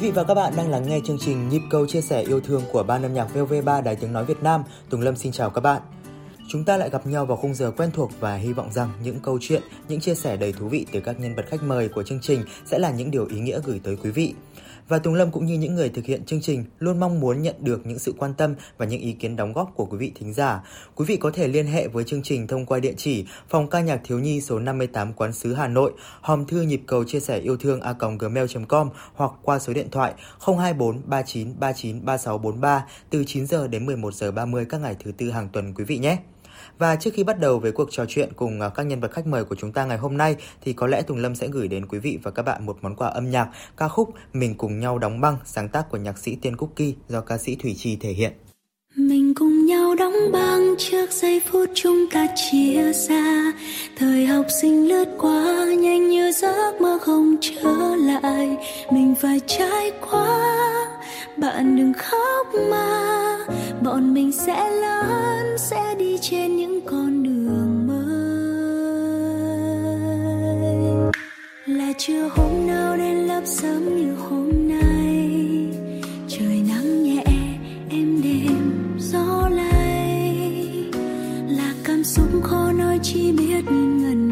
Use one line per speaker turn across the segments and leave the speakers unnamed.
vị và các bạn đang lắng nghe chương trình Nhịp cầu chia sẻ yêu thương của ban âm nhạc VV3 Đài Tiếng Nói Việt Nam. Tùng Lâm xin chào các bạn. Chúng ta lại gặp nhau vào khung giờ quen thuộc và hy vọng rằng những câu chuyện, những chia sẻ đầy thú vị từ các nhân vật khách mời của chương trình sẽ là những điều ý nghĩa gửi tới quý vị. Và Tùng Lâm cũng như những người thực hiện chương trình luôn mong muốn nhận được những sự quan tâm và những ý kiến đóng góp của quý vị thính giả. Quý vị có thể liên hệ với chương trình thông qua địa chỉ phòng ca nhạc thiếu nhi số 58 Quán sứ Hà Nội, hòm thư nhịp cầu chia sẻ yêu thương a gmail.com hoặc qua số điện thoại 024 39 39 3643 từ 9 giờ đến 11 giờ 30 các ngày thứ tư hàng tuần quý vị nhé. Và trước khi bắt đầu với cuộc trò chuyện cùng à, các nhân vật khách mời của chúng ta ngày hôm nay, thì có lẽ Tùng Lâm sẽ gửi đến quý vị và các bạn một món quà âm nhạc, ca khúc Mình cùng nhau đóng băng, sáng tác của nhạc sĩ Tiên Cookie do ca sĩ Thủy Chi thể hiện.
Mình cùng nhau đóng băng trước giây phút chúng ta chia xa. Thời học sinh lướt qua, nhanh như giấc mơ không trở lại. Mình phải trải qua, bạn đừng khóc mà. Bọn mình sẽ lớn sẽ đi trên những con đường mới. Là chưa hôm nào đến lớp sớm như hôm nay. Trời nắng nhẹ em đêm gió lay. Là cảm xúc khó nói chỉ biết nhìn ngẩn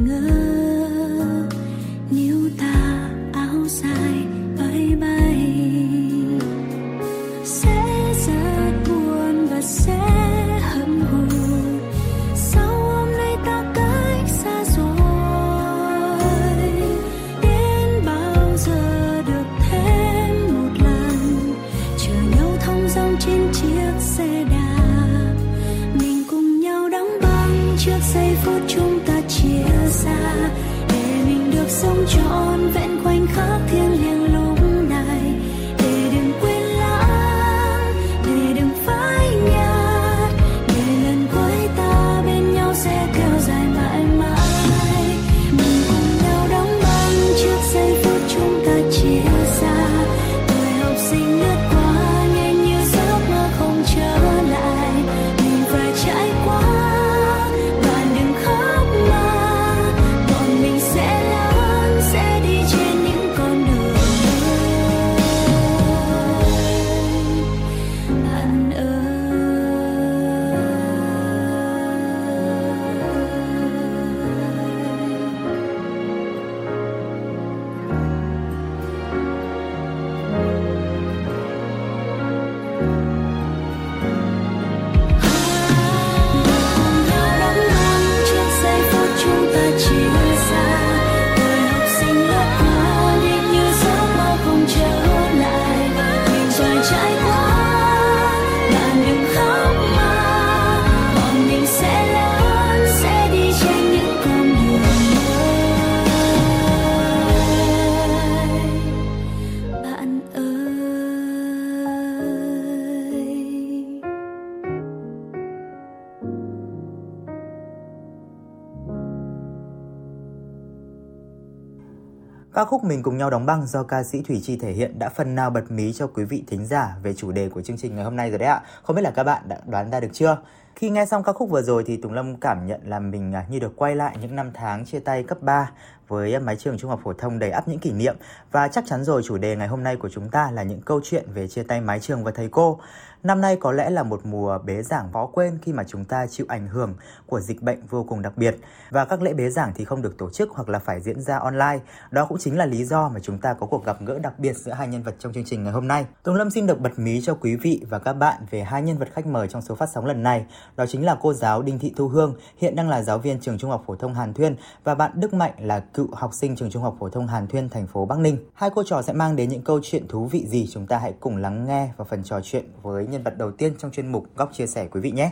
Ca khúc Mình cùng nhau đóng băng do ca sĩ Thủy Chi thể hiện đã phần nào bật mí cho quý vị thính giả về chủ đề của chương trình ngày hôm nay rồi đấy ạ. Không biết là các bạn đã đoán ra được chưa? Khi nghe xong ca khúc vừa rồi thì Tùng Lâm cảm nhận là mình à, như được quay lại những năm tháng chia tay cấp 3 với à, mái trường trung học phổ thông đầy ắp những kỷ niệm và chắc chắn rồi, chủ đề ngày hôm nay của chúng ta là những câu chuyện về chia tay mái trường và thầy cô. Năm nay có lẽ là một mùa bế giảng khó quên khi mà chúng ta chịu ảnh hưởng của dịch bệnh vô cùng đặc biệt và các lễ bế giảng thì không được tổ chức hoặc là phải diễn ra online. Đó cũng chính là lý do mà chúng ta có cuộc gặp gỡ đặc biệt giữa hai nhân vật trong chương trình ngày hôm nay. Tùng Lâm xin được bật mí cho quý vị và các bạn về hai nhân vật khách mời trong số phát sóng lần này. Đó chính là cô giáo Đinh Thị Thu Hương, hiện đang là giáo viên trường Trung học phổ thông Hàn Thuyên và bạn Đức Mạnh là cựu học sinh trường Trung học phổ thông Hàn Thuyên thành phố Bắc Ninh. Hai cô trò sẽ mang đến những câu chuyện thú vị gì chúng ta hãy cùng lắng nghe vào phần trò chuyện với nhân vật đầu tiên trong chuyên mục Góc chia sẻ quý vị nhé.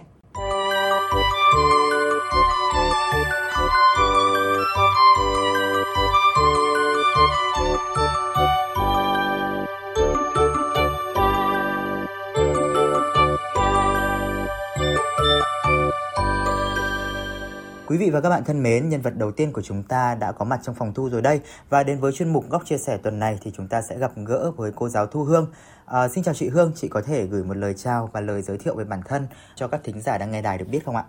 Quý vị và các bạn thân mến, nhân vật đầu tiên của chúng ta đã có mặt trong phòng thu rồi đây và đến với chuyên mục góc chia sẻ tuần này thì chúng ta sẽ gặp gỡ với cô giáo Thu Hương. À, xin chào chị Hương, chị có thể gửi một lời chào và lời giới thiệu về bản thân cho các thính giả đang nghe đài được biết không ạ?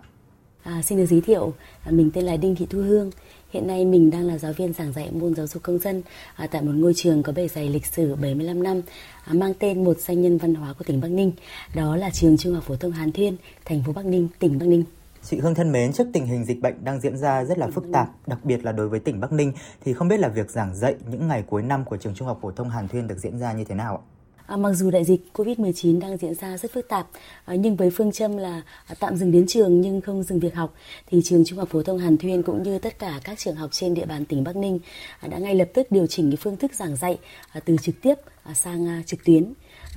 À, xin được giới thiệu, à, mình tên là Đinh Thị Thu Hương. Hiện nay mình đang là giáo viên giảng dạy môn giáo dục công dân à, tại một ngôi trường có bề dày lịch sử 75 năm, à, mang tên một danh nhân văn hóa của tỉnh Bắc Ninh. Đó là trường Trung học phổ thông Hàn Thuyên, thành phố Bắc Ninh, tỉnh Bắc Ninh.
Chị Hương thân mến, trước tình hình dịch bệnh đang diễn ra rất là phức tạp, đặc biệt là đối với tỉnh Bắc Ninh, thì không biết là việc giảng dạy những ngày cuối năm của trường Trung học phổ thông Hàn Thuyên được diễn ra như thế nào ạ?
À, mặc dù đại dịch Covid-19 đang diễn ra rất phức tạp, à, nhưng với phương châm là à, tạm dừng đến trường nhưng không dừng việc học, thì trường Trung học phổ thông Hàn Thuyên cũng như tất cả các trường học trên địa bàn tỉnh Bắc Ninh à, đã ngay lập tức điều chỉnh cái phương thức giảng dạy à, từ trực tiếp à, sang à, trực tuyến.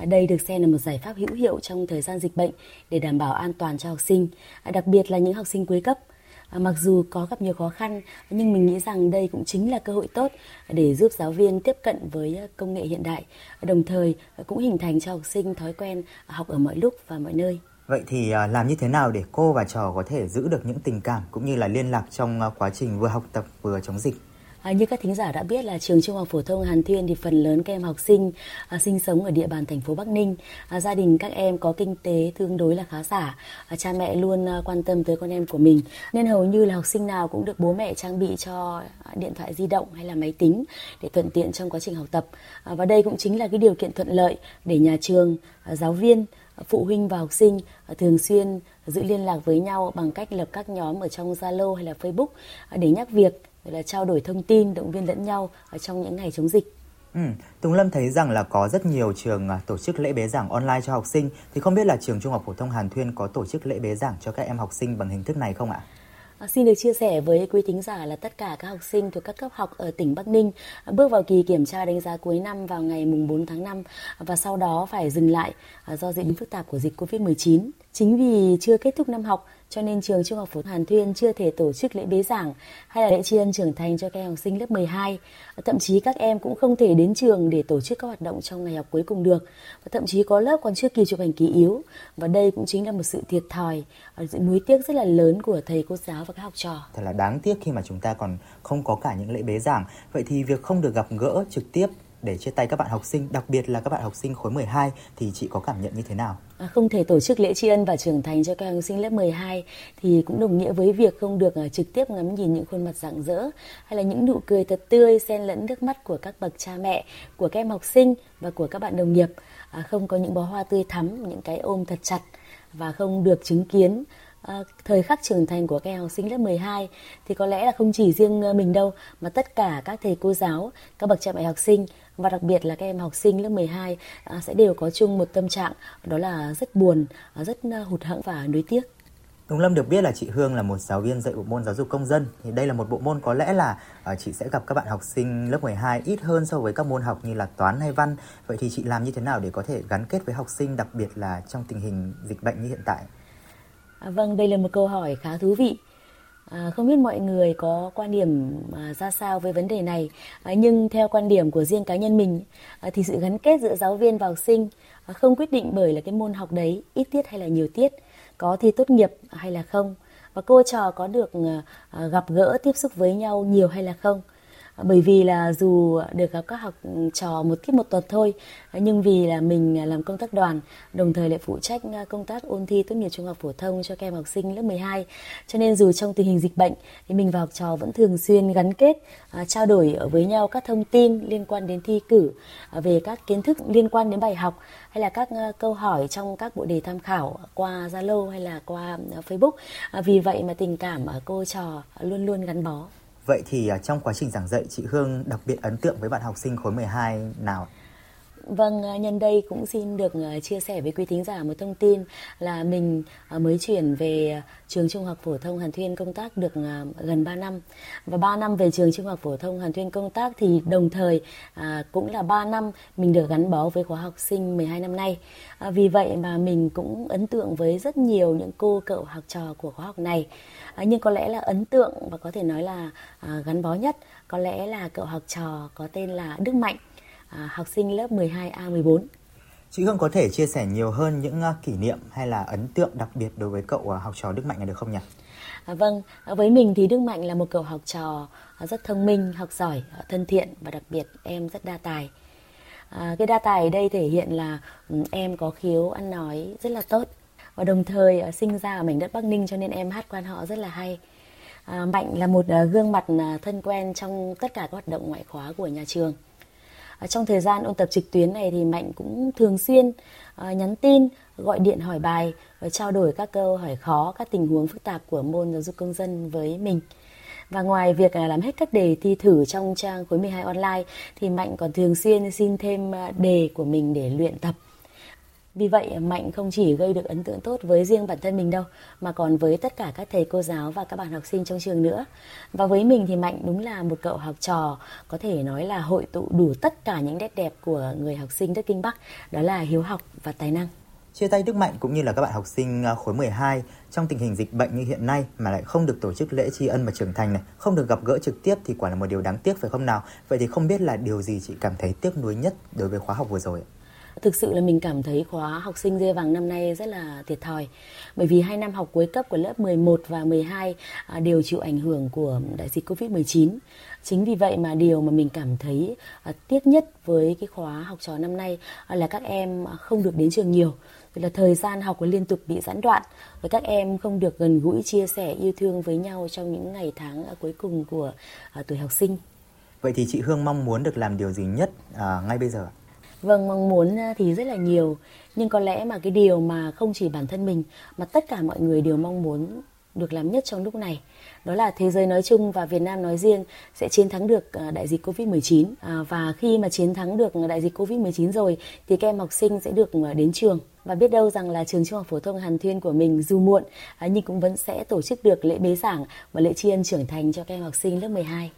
Đây được xem là một giải pháp hữu hiệu trong thời gian dịch bệnh để đảm bảo an toàn cho học sinh, đặc biệt là những học sinh cuối cấp. À, mặc dù có gặp nhiều khó khăn nhưng mình nghĩ rằng đây cũng chính là cơ hội tốt để giúp giáo viên tiếp cận với à, công nghệ hiện đại đồng thời cũng hình thành cho học sinh thói quen học ở mọi lúc và mọi nơi
Vậy thì à, làm như thế nào để cô và trò có thể giữ được những tình cảm cũng như là liên lạc trong quá trình vừa học tập vừa chống dịch?
À, như các thính giả đã biết là trường Trung học phổ thông Hàn Thuyên thì phần lớn các em học sinh à, sinh sống ở địa bàn thành phố Bắc Ninh. À, gia đình các em có kinh tế tương đối là khá giả. À, cha mẹ luôn à, quan tâm tới con em của mình nên hầu như là học sinh nào cũng được bố mẹ trang bị cho à, điện thoại di động hay là máy tính để thuận tiện trong quá trình học tập. À, và đây cũng chính là cái điều kiện thuận lợi để nhà trường, à, giáo viên à, phụ huynh và học sinh à, thường xuyên giữ liên lạc với nhau bằng cách lập các nhóm ở trong Zalo hay là Facebook à, để nhắc việc là trao đổi thông tin, động viên lẫn nhau ở trong những ngày chống dịch.
Ừ, Tùng Lâm thấy rằng là có rất nhiều trường à, tổ chức lễ bế giảng online cho học sinh, thì không biết là trường Trung học phổ thông Hàn Thuyên có tổ chức lễ bế giảng cho các em học sinh bằng hình thức này không ạ?
À, xin được chia sẻ với quý thính giả là tất cả các học sinh thuộc các cấp học ở tỉnh Bắc Ninh bước vào kỳ kiểm tra đánh giá cuối năm vào ngày mùng 4 tháng 5 và sau đó phải dừng lại à, do diễn biến phức tạp của dịch Covid-19. Chính vì chưa kết thúc năm học cho nên trường Trung học phổ thông Hàn Thuyên chưa thể tổ chức lễ bế giảng hay là lễ tri ân trưởng thành cho các em học sinh lớp 12. Thậm chí các em cũng không thể đến trường để tổ chức các hoạt động trong ngày học cuối cùng được. Và thậm chí có lớp còn chưa kịp chụp ảnh ký yếu. Và đây cũng chính là một sự thiệt thòi, sự nuối tiếc rất là lớn của thầy cô giáo và các học trò.
Thật là đáng tiếc khi mà chúng ta còn không có cả những lễ bế giảng. Vậy thì việc không được gặp gỡ trực tiếp để chia tay các bạn học sinh, đặc biệt là các bạn học sinh khối 12 thì chị có cảm nhận như thế nào?
À, không thể tổ chức lễ tri ân và trưởng thành cho các học sinh lớp 12 thì cũng đồng nghĩa với việc không được à, trực tiếp ngắm nhìn những khuôn mặt rạng rỡ hay là những nụ cười thật tươi xen lẫn nước mắt của các bậc cha mẹ, của các em học sinh và của các bạn đồng nghiệp. À, không có những bó hoa tươi thắm, những cái ôm thật chặt và không được chứng kiến À, thời khắc trưởng thành của các em học sinh lớp 12 thì có lẽ là không chỉ riêng mình đâu mà tất cả các thầy cô giáo, các bậc cha mẹ học sinh và đặc biệt là các em học sinh lớp 12 à, sẽ đều có chung một tâm trạng đó là rất buồn, à, rất à, hụt hẫng và nuối tiếc.
Tùng Lâm được biết là chị Hương là một giáo viên dạy bộ môn giáo dục công dân thì đây là một bộ môn có lẽ là chị sẽ gặp các bạn học sinh lớp 12 ít hơn so với các môn học như là toán hay văn. Vậy thì chị làm như thế nào để có thể gắn kết với học sinh đặc biệt là trong tình hình dịch bệnh như hiện tại?
À, vâng, đây là một câu hỏi khá thú vị. À, không biết mọi người có quan điểm à, ra sao với vấn đề này, à, nhưng theo quan điểm của riêng cá nhân mình à, thì sự gắn kết giữa giáo viên và học sinh à, không quyết định bởi là cái môn học đấy ít tiết hay là nhiều tiết, có thi tốt nghiệp hay là không, và cô trò có được à, à gặp gỡ tiếp xúc với nhau nhiều hay là không? Bởi vì là dù được gặp các học trò một tiết một tuần thôi, nhưng vì là mình làm công tác đoàn, đồng thời lại phụ trách công tác ôn thi tốt nghiệp trung học phổ thông cho các em học sinh lớp 12 cho nên dù trong tình hình dịch bệnh, thì mình và học trò vẫn thường xuyên gắn kết à, trao đổi với nhau các thông tin liên quan đến thi cử à, về các kiến thức liên quan đến bài học, hay là các à, câu hỏi trong các bộ đề tham khảo qua Zalo hay là qua Facebook. Vì vậy mà tình cảm cô trò luôn luôn gắn bó.
Vậy thì à, trong quá trình giảng dạy, chị Hương đặc biệt ấn tượng với bạn học sinh khối 12 nào?
Vâng, à, nhân đây cũng xin được à, chia sẻ với quý thính giả một thông tin là mình à, mới chuyển về trường Trung học phổ thông Hàn Thuyên công tác được gần 3 năm. Và 3 năm về trường Trung học phổ thông Hàn Thuyên công tác thì đồng thời cũng là 3 năm mình được gắn bó với khóa học sinh 12 năm nay. Vì vậy mà mình cũng ấn tượng với rất nhiều những cô cậu học trò của khóa học này. Nhưng có lẽ là ấn tượng và có thể nói là gắn bó nhất có lẽ là cậu học trò có tên là Đức Mạnh, à, học sinh lớp 12A14.
Chị Hương có thể chia sẻ nhiều hơn những uh, kỷ niệm hay là ấn tượng đặc biệt đối với cậu uh, học trò Đức Mạnh này được không nhỉ?
À, vâng, với mình thì Đức Mạnh là một cậu học trò rất thông minh, học giỏi, thân thiện và đặc biệt em rất đa tài. À, cái đa tài ở đây thể hiện là um, em có khiếu ăn nói rất là tốt và đồng thời sinh ra ở mảnh đất Bắc Ninh cho nên em hát quan họ rất là hay. À, Mạnh là một gương mặt thân quen trong tất cả các hoạt động ngoại khóa của nhà trường. Trong thời gian ôn tập trực tuyến này thì Mạnh cũng thường xuyên ờ, nhắn tin, gọi điện hỏi bài và trao đổi các câu hỏi khó, các tình huống phức tạp của môn giáo dục công dân với mình. Và ngoài việc à, làm hết các đề thi thử trong trang khối 12 online thì Mạnh còn thường xuyên xin thêm à, đề của mình để luyện tập. Vì vậy Mạnh không chỉ gây được ấn tượng tốt với riêng bản thân mình đâu mà còn với tất cả các thầy cô giáo và các bạn học sinh trong trường nữa. Và với mình thì Mạnh đúng là một cậu học trò có thể nói là hội tụ đủ tất cả những nét đẹp của người học sinh đất Kinh Bắc, đó là hiếu học và tài năng.
Chia tay Đức Mạnh cũng như là các bạn học sinh à, khối 12 trong tình hình dịch bệnh như hiện nay mà lại không được tổ chức lễ tri ân và trưởng thành này, không được gặp gỡ trực tiếp thì quả là một điều đáng tiếc phải không nào? Vậy thì không biết là điều gì chị cảm thấy tiếc nuối nhất đối với khóa học vừa rồi ạ?
Thực sự là mình cảm thấy khóa học sinh dê vàng năm nay rất là thiệt thòi. Bởi vì hai năm học cuối cấp của lớp 11 và 12 à, đều chịu ảnh hưởng của đại dịch Covid-19. Chính vì vậy mà điều mà mình cảm thấy à, tiếc nhất với cái khóa học trò năm nay à, là các em không được đến trường nhiều. Là thời gian học liên tục bị gián đoạn và các em không được gần gũi chia sẻ yêu thương với nhau trong những ngày tháng cuối cùng của tuổi học sinh.
Vậy thì chị Hương mong muốn được làm điều gì nhất à, ngay bây giờ?
Vâng, mong muốn thì rất là nhiều, nhưng có lẽ mà cái điều mà không chỉ bản thân mình mà tất cả mọi người đều mong muốn được làm nhất trong lúc này đó là thế giới nói chung và Việt Nam nói riêng sẽ chiến thắng được ờ, đại dịch Covid-19 à, và khi mà chiến thắng được đại dịch Covid-19 rồi thì các em học sinh sẽ được ờ, đến trường. Và biết đâu rằng là trường trung học phổ thông Hàn Thuyên của mình dù muộn à, nhưng cũng vẫn sẽ tổ chức được lễ bế giảng và lễ tri ân trưởng thành cho các em học sinh lớp 12.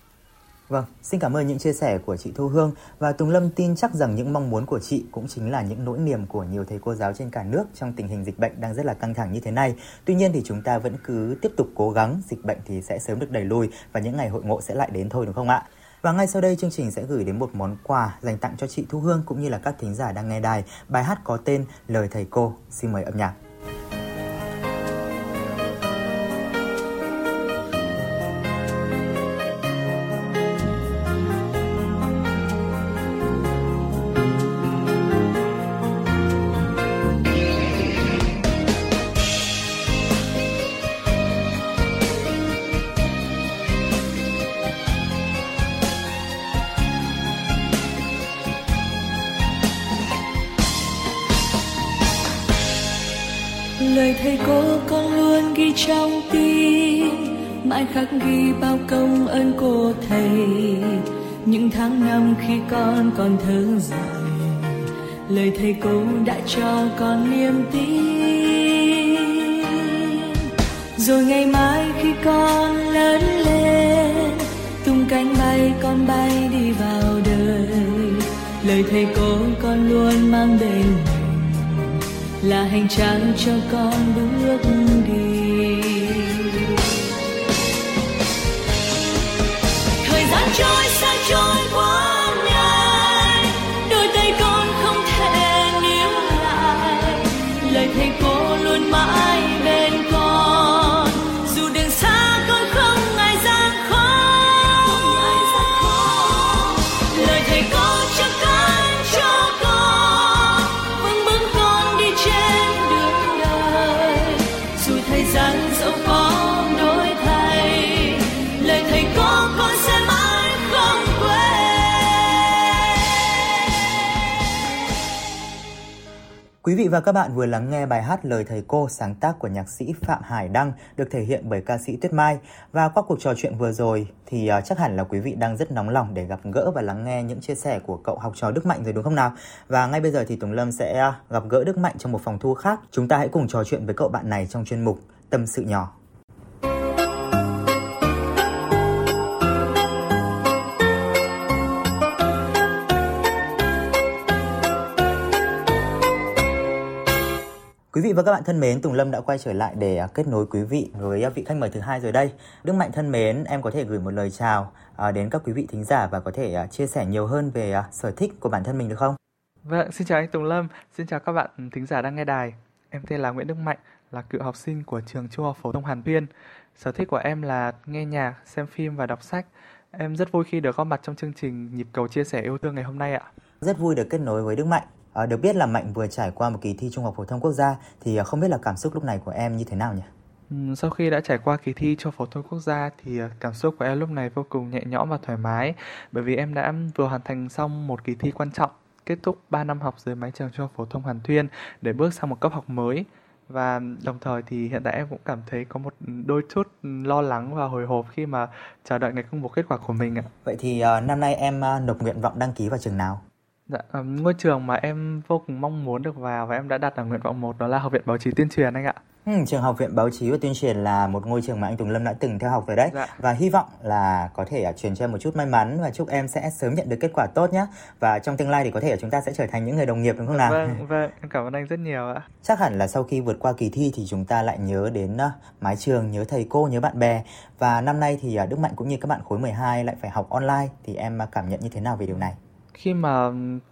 Vâng, xin cảm ơn những chia sẻ của chị Thu Hương và Tùng Lâm tin chắc rằng những mong muốn của chị cũng chính là những nỗi niềm của nhiều thầy cô giáo trên cả nước trong tình hình dịch bệnh đang rất là căng thẳng như thế này. Tuy nhiên thì chúng ta vẫn cứ tiếp tục cố gắng, dịch bệnh thì sẽ sớm được đẩy lùi và những ngày hội ngộ sẽ lại đến thôi đúng không ạ? Và ngay sau đây chương trình sẽ gửi đến một món quà dành tặng cho chị Thu Hương cũng như là các thính giả đang nghe đài. Bài hát có tên Lời thầy cô. Xin mời âm nhạc.
Ghi bao công ơn cô thầy. Những tháng năm khi con còn thơ dại lời thầy cô đã cho con niềm tin. Rồi ngày mai khi con lớn lên, tung cánh bay, con bay đi vào đời. Lời thầy cô con luôn mang bên mình, là hành trang cho con bước đi. Trôi, xa trôi quá nhanh đôi tay con không thể níu lại. Lời thầy cô luôn mãi bên con. Dù đường xa con không ngại gian khó lời thầy cô chắc cánh cho con. Vững bước con đi trên đường đời. Dù thời gian dẫu có
Quý vị và các bạn vừa lắng nghe bài hát Lời Thầy Cô sáng tác của nhạc sĩ Phạm Hải Đăng được thể hiện bởi ca sĩ Tuyết Mai. Và qua cuộc trò chuyện vừa rồi thì à, chắc hẳn là quý vị đang rất nóng lòng để gặp gỡ và lắng nghe những chia sẻ của cậu học trò Đức Mạnh rồi đúng không nào? Và ngay bây giờ thì Tùng Lâm sẽ à, gặp gỡ Đức Mạnh trong một phòng thu khác. Chúng ta hãy cùng trò chuyện với cậu bạn này trong chuyên mục Tâm sự nhỏ. Quý vị và các bạn thân mến, Tùng Lâm đã quay trở lại để à, kết nối quý vị với à, vị khách mời thứ hai rồi đây. Đức Mạnh thân mến, em có thể gửi một lời chào à, đến các quý vị thính giả và có thể chia sẻ nhiều hơn về sở thích của bản thân mình được không?
Vâng, xin chào anh Tùng Lâm, xin chào các bạn thính giả đang nghe đài. Em tên là Nguyễn Đức Mạnh, là cựu học sinh của trường Trung học phổ thông Hàn Tuyên. Sở thích của em là nghe nhạc, xem phim và đọc sách. Em rất vui khi được góp mặt trong chương trình Nhịp cầu chia sẻ yêu thương ngày hôm nay ạ.
Rất vui được kết nối với Đức Mạnh. À, được biết là Mạnh vừa trải qua một kỳ thi Trung học phổ thông quốc gia thì không biết là cảm xúc lúc này của em như thế nào nhỉ?
sau khi đã trải qua kỳ thi cho phổ thông quốc gia thì à, cảm xúc của em lúc này vô cùng nhẹ nhõm và thoải mái bởi vì em đã vừa hoàn thành xong một kỳ thi quan trọng kết thúc 3 năm học dưới mái trường trung học phổ thông Hoàn Thuyên để bước sang một cấp học mới và đồng thời thì hiện tại em cũng cảm thấy có một đôi chút lo lắng và hồi hộp khi mà chờ đợi ngày công bố kết quả của mình ạ.
Vậy thì uh, năm nay em uh, nộp nguyện vọng đăng ký vào trường nào?
Dạ, um, ngôi trường mà em vô cùng mong muốn được vào và em đã đặt ở nguyện vọng một đó là Học viện Báo chí Tuyên truyền anh ạ.
Ừ, trường học viện báo chí và tuyên truyền là một ngôi trường mà anh Tùng Lâm đã từng theo học rồi đấy
dạ.
và hy vọng là có thể uh, truyền cho em một chút may mắn và chúc em sẽ sớm nhận được kết quả tốt nhé và trong tương lai thì có thể chúng ta sẽ trở thành những người đồng nghiệp đúng không nào?
Vâng, vâng, em cảm ơn anh rất nhiều ạ.
Chắc hẳn là sau khi vượt qua kỳ thi thì chúng ta lại nhớ đến uh, mái trường, nhớ thầy cô, nhớ bạn bè và năm nay thì uh, Đức Mạnh cũng như các bạn khối 12 lại phải học online thì em cảm nhận như thế nào về điều này?
Khi mà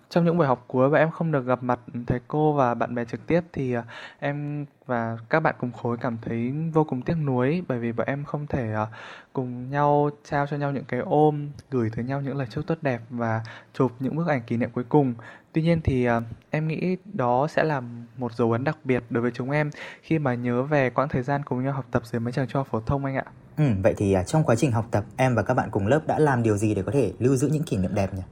trong những buổi học cuối và em không được gặp mặt thầy cô và bạn bè trực tiếp thì à, em và các bạn cùng khối cảm thấy vô cùng tiếc nuối bởi vì bọn em không thể à, cùng nhau trao cho nhau những cái ôm, gửi tới nhau những lời chúc tốt đẹp và chụp những bức ảnh kỷ niệm cuối cùng. Tuy nhiên thì à, em nghĩ đó sẽ là một dấu ấn đặc biệt đối với chúng em khi mà nhớ về quãng thời gian cùng nhau học tập dưới mấy trường trung học phổ thông anh ạ.
Ừ, vậy thì à, trong quá trình học tập em và các bạn cùng lớp đã làm điều gì để có thể lưu giữ những kỷ niệm đẹp nhỉ?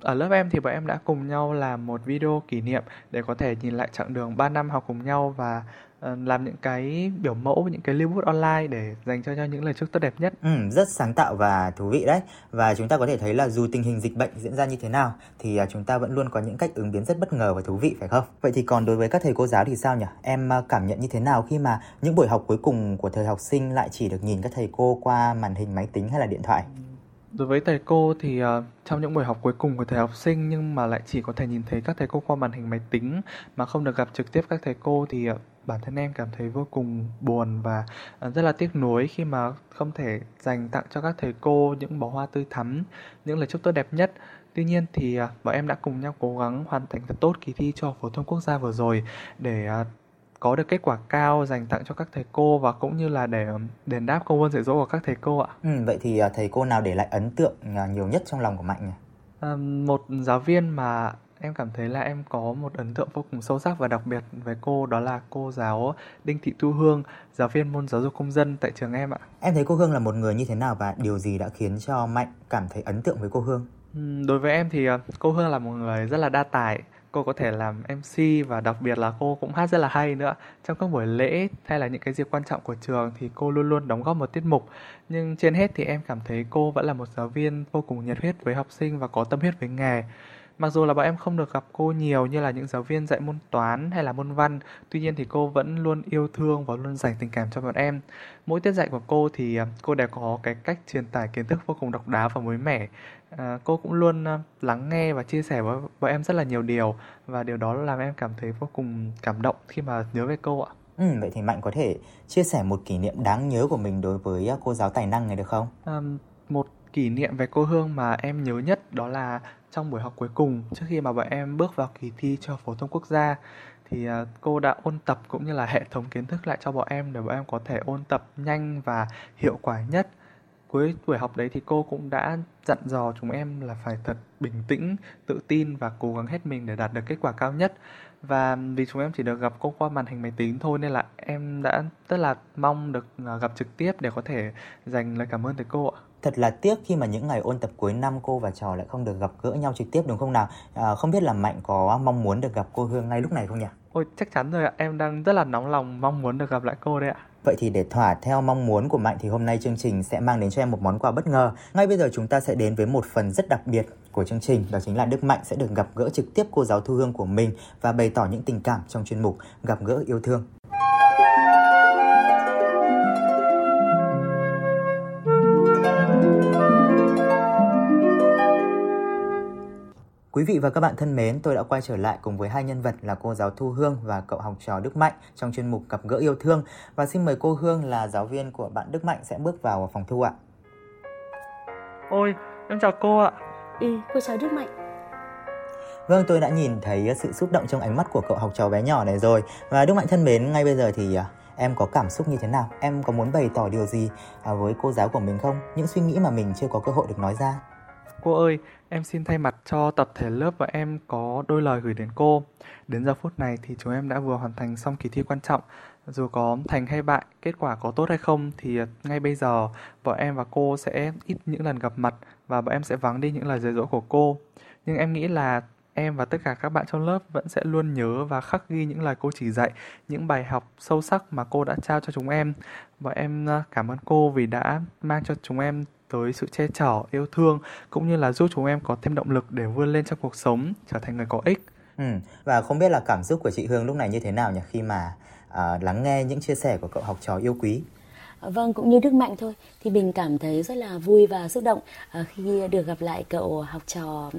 Ở lớp em thì bọn em đã cùng nhau làm một video kỷ niệm để có thể nhìn lại chặng đường 3 năm học cùng nhau và làm những cái biểu mẫu, những cái lưu bút online để dành cho nhau những lời chúc tốt đẹp nhất.
Ừ, rất sáng tạo và thú vị đấy. Và chúng ta có thể thấy là dù tình hình dịch bệnh diễn ra như thế nào thì uh, chúng ta vẫn luôn có những cách ứng biến rất bất ngờ và thú vị phải không? Vậy thì còn đối với các thầy cô giáo thì sao nhỉ? Em uh, cảm nhận như thế nào khi mà những buổi học cuối cùng của thời học sinh lại chỉ được nhìn các thầy cô qua màn hình máy tính hay là điện thoại?
Đối với thầy cô thì uh, trong những buổi học cuối cùng của thầy học sinh nhưng mà lại chỉ có thể nhìn thấy các thầy cô qua màn hình máy tính mà không được gặp trực tiếp các thầy cô thì uh, bản thân em cảm thấy vô cùng buồn và uh, rất là tiếc nuối khi mà không thể dành tặng cho các thầy cô những bó hoa tươi thắm, những lời chúc tốt đẹp nhất. Tuy nhiên thì uh, bọn em đã cùng nhau cố gắng hoàn thành thật tốt kỳ thi cho phổ thông quốc gia vừa rồi để uh, có được kết quả cao dành tặng cho các thầy cô và cũng như là để đền đáp công ơn dạy dỗ của các thầy cô ạ.
Ừ, vậy thì thầy cô nào để lại ấn tượng nhiều nhất trong lòng của Mạnh nhỉ?
À, một giáo viên mà em cảm thấy là em có một ấn tượng vô cùng sâu sắc và đặc biệt với cô đó là cô giáo Đinh Thị Thu Hương, giáo viên môn giáo dục công dân tại trường em ạ.
Em thấy cô Hương là một người như thế nào và điều gì đã khiến cho Mạnh cảm thấy ấn tượng với cô Hương?
Đối với em thì cô Hương là một người rất là đa tài, cô có thể làm MC và đặc biệt là cô cũng hát rất là hay nữa. Trong các buổi lễ hay là những cái dịp quan trọng của trường thì cô luôn luôn đóng góp một tiết mục. Nhưng trên hết thì em cảm thấy cô vẫn là một giáo viên vô cùng nhiệt huyết với học sinh và có tâm huyết với nghề. Mặc dù là bọn em không được gặp cô nhiều như là những giáo viên dạy môn toán hay là môn văn, tuy nhiên thì cô vẫn luôn yêu thương và luôn dành tình cảm cho bọn em. Mỗi tiết dạy của cô thì à, cô đều có cái cách truyền tải kiến thức vô cùng độc đáo và mới mẻ. À, cô cũng luôn à, lắng nghe và chia sẻ với bọn em rất là nhiều điều và điều đó làm em cảm thấy vô cùng cảm động khi mà nhớ về cô ạ.
Ừ, vậy thì Mạnh có thể chia sẻ một kỷ niệm đáng nhớ của mình đối với cô giáo tài năng này được không?
À, một kỷ niệm về cô Hương mà em nhớ nhất đó là trong buổi học cuối cùng, trước khi mà bọn em bước vào kỳ thi cho phổ thông quốc gia, thì à, cô đã ôn tập cũng như là hệ thống kiến thức lại cho bọn em để bọn em có thể ôn tập nhanh và hiệu quả nhất. Cuối buổi học đấy thì cô cũng đã dặn dò chúng em là phải thật bình tĩnh, tự tin và cố gắng hết mình để đạt được kết quả cao nhất. Và vì chúng em chỉ được gặp cô qua màn hình máy tính thôi nên là em đã rất là mong được à, gặp trực tiếp để có thể dành lời cảm ơn tới cô ạ.
Thật là tiếc khi mà những ngày ôn tập cuối năm cô và trò lại không được gặp gỡ nhau trực tiếp đúng không nào? À, không biết là Mạnh có mong muốn được gặp cô Hương ngay lúc này không nhỉ?
Ôi chắc chắn rồi ạ, em đang rất là nóng lòng mong muốn được gặp lại cô đấy ạ.
Vậy thì để thỏa theo mong muốn của Mạnh thì hôm nay chương trình sẽ mang đến cho em một món quà bất ngờ. Ngay bây giờ chúng ta sẽ đến với một phần rất đặc biệt của chương trình, đó chính là Đức Mạnh sẽ được gặp gỡ trực tiếp cô giáo Thu Hương của mình và bày tỏ những tình cảm trong chuyên mục Gặp gỡ yêu thương. Quý vị và các bạn thân mến, tôi đã quay trở lại cùng với hai nhân vật là cô giáo Thu Hương và cậu học trò Đức Mạnh trong chuyên mục Gặp gỡ yêu thương và xin mời cô Hương là giáo viên của bạn Đức Mạnh sẽ bước vào phòng thu ạ.
Ôi, em chào cô ạ.
Ừ, cô chào Đức Mạnh.
Vâng, tôi đã nhìn thấy sự xúc động trong ánh mắt của cậu học trò bé nhỏ này rồi. Và Đức Mạnh thân mến, ngay bây giờ thì à, em có cảm xúc như thế nào? Em có muốn bày tỏ điều gì à, với cô giáo của mình không? Những suy nghĩ mà mình chưa có cơ hội được nói ra.
Cô ơi, em xin thay mặt cho tập thể lớp và em có đôi lời gửi đến cô. Đến giờ phút này thì chúng em đã vừa hoàn thành xong kỳ thi quan trọng. Dù có thành hay bại, kết quả có tốt hay không thì ờ, ngay bây giờ bọn em và cô sẽ ít những lần gặp mặt và bọn em sẽ vắng đi những lời dạy dỗ của cô. Nhưng em nghĩ là em và tất cả các bạn trong lớp vẫn sẽ luôn nhớ và khắc ghi những lời cô chỉ dạy, những bài học sâu sắc mà cô đã trao cho chúng em. Và em ờ, cảm ơn cô vì đã mang cho chúng em tới sự che chở, yêu thương cũng như là giúp chúng em có thêm động lực để vươn lên trong cuộc sống, trở thành người có ích.
Ừ, và không biết là cảm xúc của chị Hương lúc này như thế nào nhỉ khi mà uh, lắng nghe những chia sẻ của cậu học trò yêu quý?
Vâng, cũng như Đức Mạnh thôi thì mình cảm thấy rất là vui và xúc động à, khi được gặp lại cậu học trò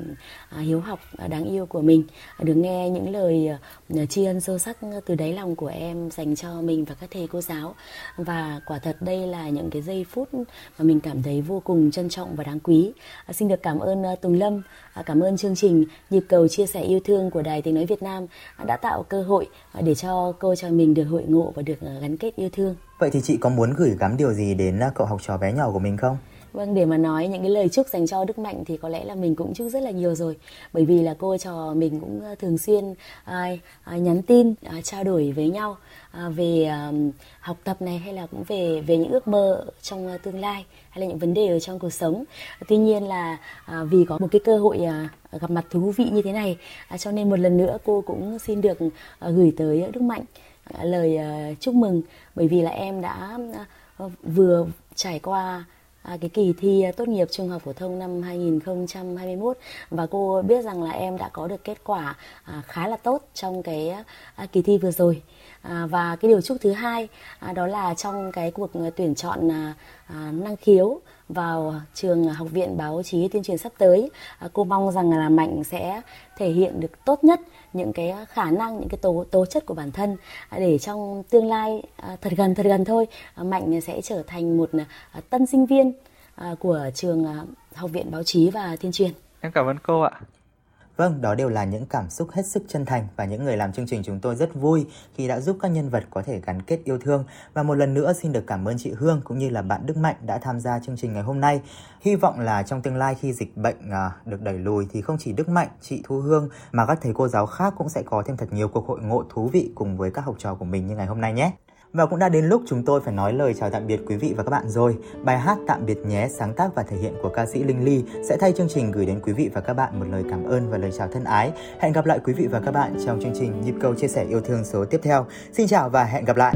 à, hiếu học đáng yêu của mình, được nghe những lời à, tri ân sâu sắc từ đáy lòng của em dành cho mình và các thầy cô giáo. Và quả thật đây là những cái giây phút mà mình cảm thấy vô cùng trân trọng và đáng quý. Xin được cảm ơn Tùng Lâm, Ờ, cảm ơn chương trình Nhịp cầu chia sẻ yêu thương của Đài Tiếng Nói Việt Nam đã tạo cơ hội ờ, để cho cô, cho mình được hội ngộ và được ờ, gắn kết yêu thương.
Vậy thì chị có muốn gửi gắm điều gì đến cậu học trò bé nhỏ của mình không?
Vâng, để mà nói những cái lời chúc dành cho Đức Mạnh thì có lẽ là mình cũng chúc rất là nhiều rồi. Bởi vì là cô trò mình cũng ờ, thường xuyên à, à, nhắn tin, à, trao đổi với nhau à, về à, học tập này hay là cũng về về những ước mơ trong tương lai hay là những vấn đề ở trong cuộc sống. Tuy nhiên là à, vì có một cái cơ hội à, gặp mặt thú vị như thế này, à, cho nên một lần nữa cô cũng xin được à, gửi tới Đức Mạnh lời chúc mừng bởi vì là em đã vừa trải qua À, cái kỳ thi à, tốt nghiệp trung học phổ thông năm 2021 và cô biết rằng là em đã có được kết quả à, khá là tốt trong cái à, kỳ thi vừa rồi. À, và cái điều chúc thứ hai à, đó là trong cái cuộc à, tuyển chọn à, à, năng khiếu vào trường học viện báo chí tuyên truyền sắp tới à, cô mong rằng là mạnh sẽ thể hiện được tốt nhất những cái khả năng, những cái tố tố chất của bản thân. À, để trong tương lai à, thật gần thật gần thôi à, mạnh sẽ trở thành một tân sinh viên của trường học viện báo chí và tuyên truyền.
Em cảm ơn cô ạ.
Vâng, đó đều là những cảm xúc hết sức chân thành và những người làm chương trình chúng tôi rất vui khi đã giúp các nhân vật có thể gắn kết yêu thương. Và một lần nữa xin được cảm ơn chị Hương cũng như là bạn Đức Mạnh đã tham gia chương trình ngày hôm nay. Hy vọng là trong tương lai khi dịch bệnh à, được đẩy lùi thì không chỉ Đức Mạnh, chị Thu Hương mà các thầy cô giáo khác cũng sẽ có thêm thật nhiều cuộc hội ngộ thú vị cùng với các học trò của mình như ngày hôm nay nhé. Và cũng đã đến lúc chúng tôi phải nói lời chào tạm biệt quý vị và các bạn rồi. Bài hát Tạm biệt nhé, sáng tác và thể hiện của ca sĩ Linh Ly sẽ thay chương trình gửi đến quý vị và các bạn một lời cảm ơn và lời chào thân ái. Hẹn gặp lại quý vị và các bạn trong chương trình Nhịp cầu chia sẻ yêu thương số tiếp theo. Xin chào và hẹn gặp lại.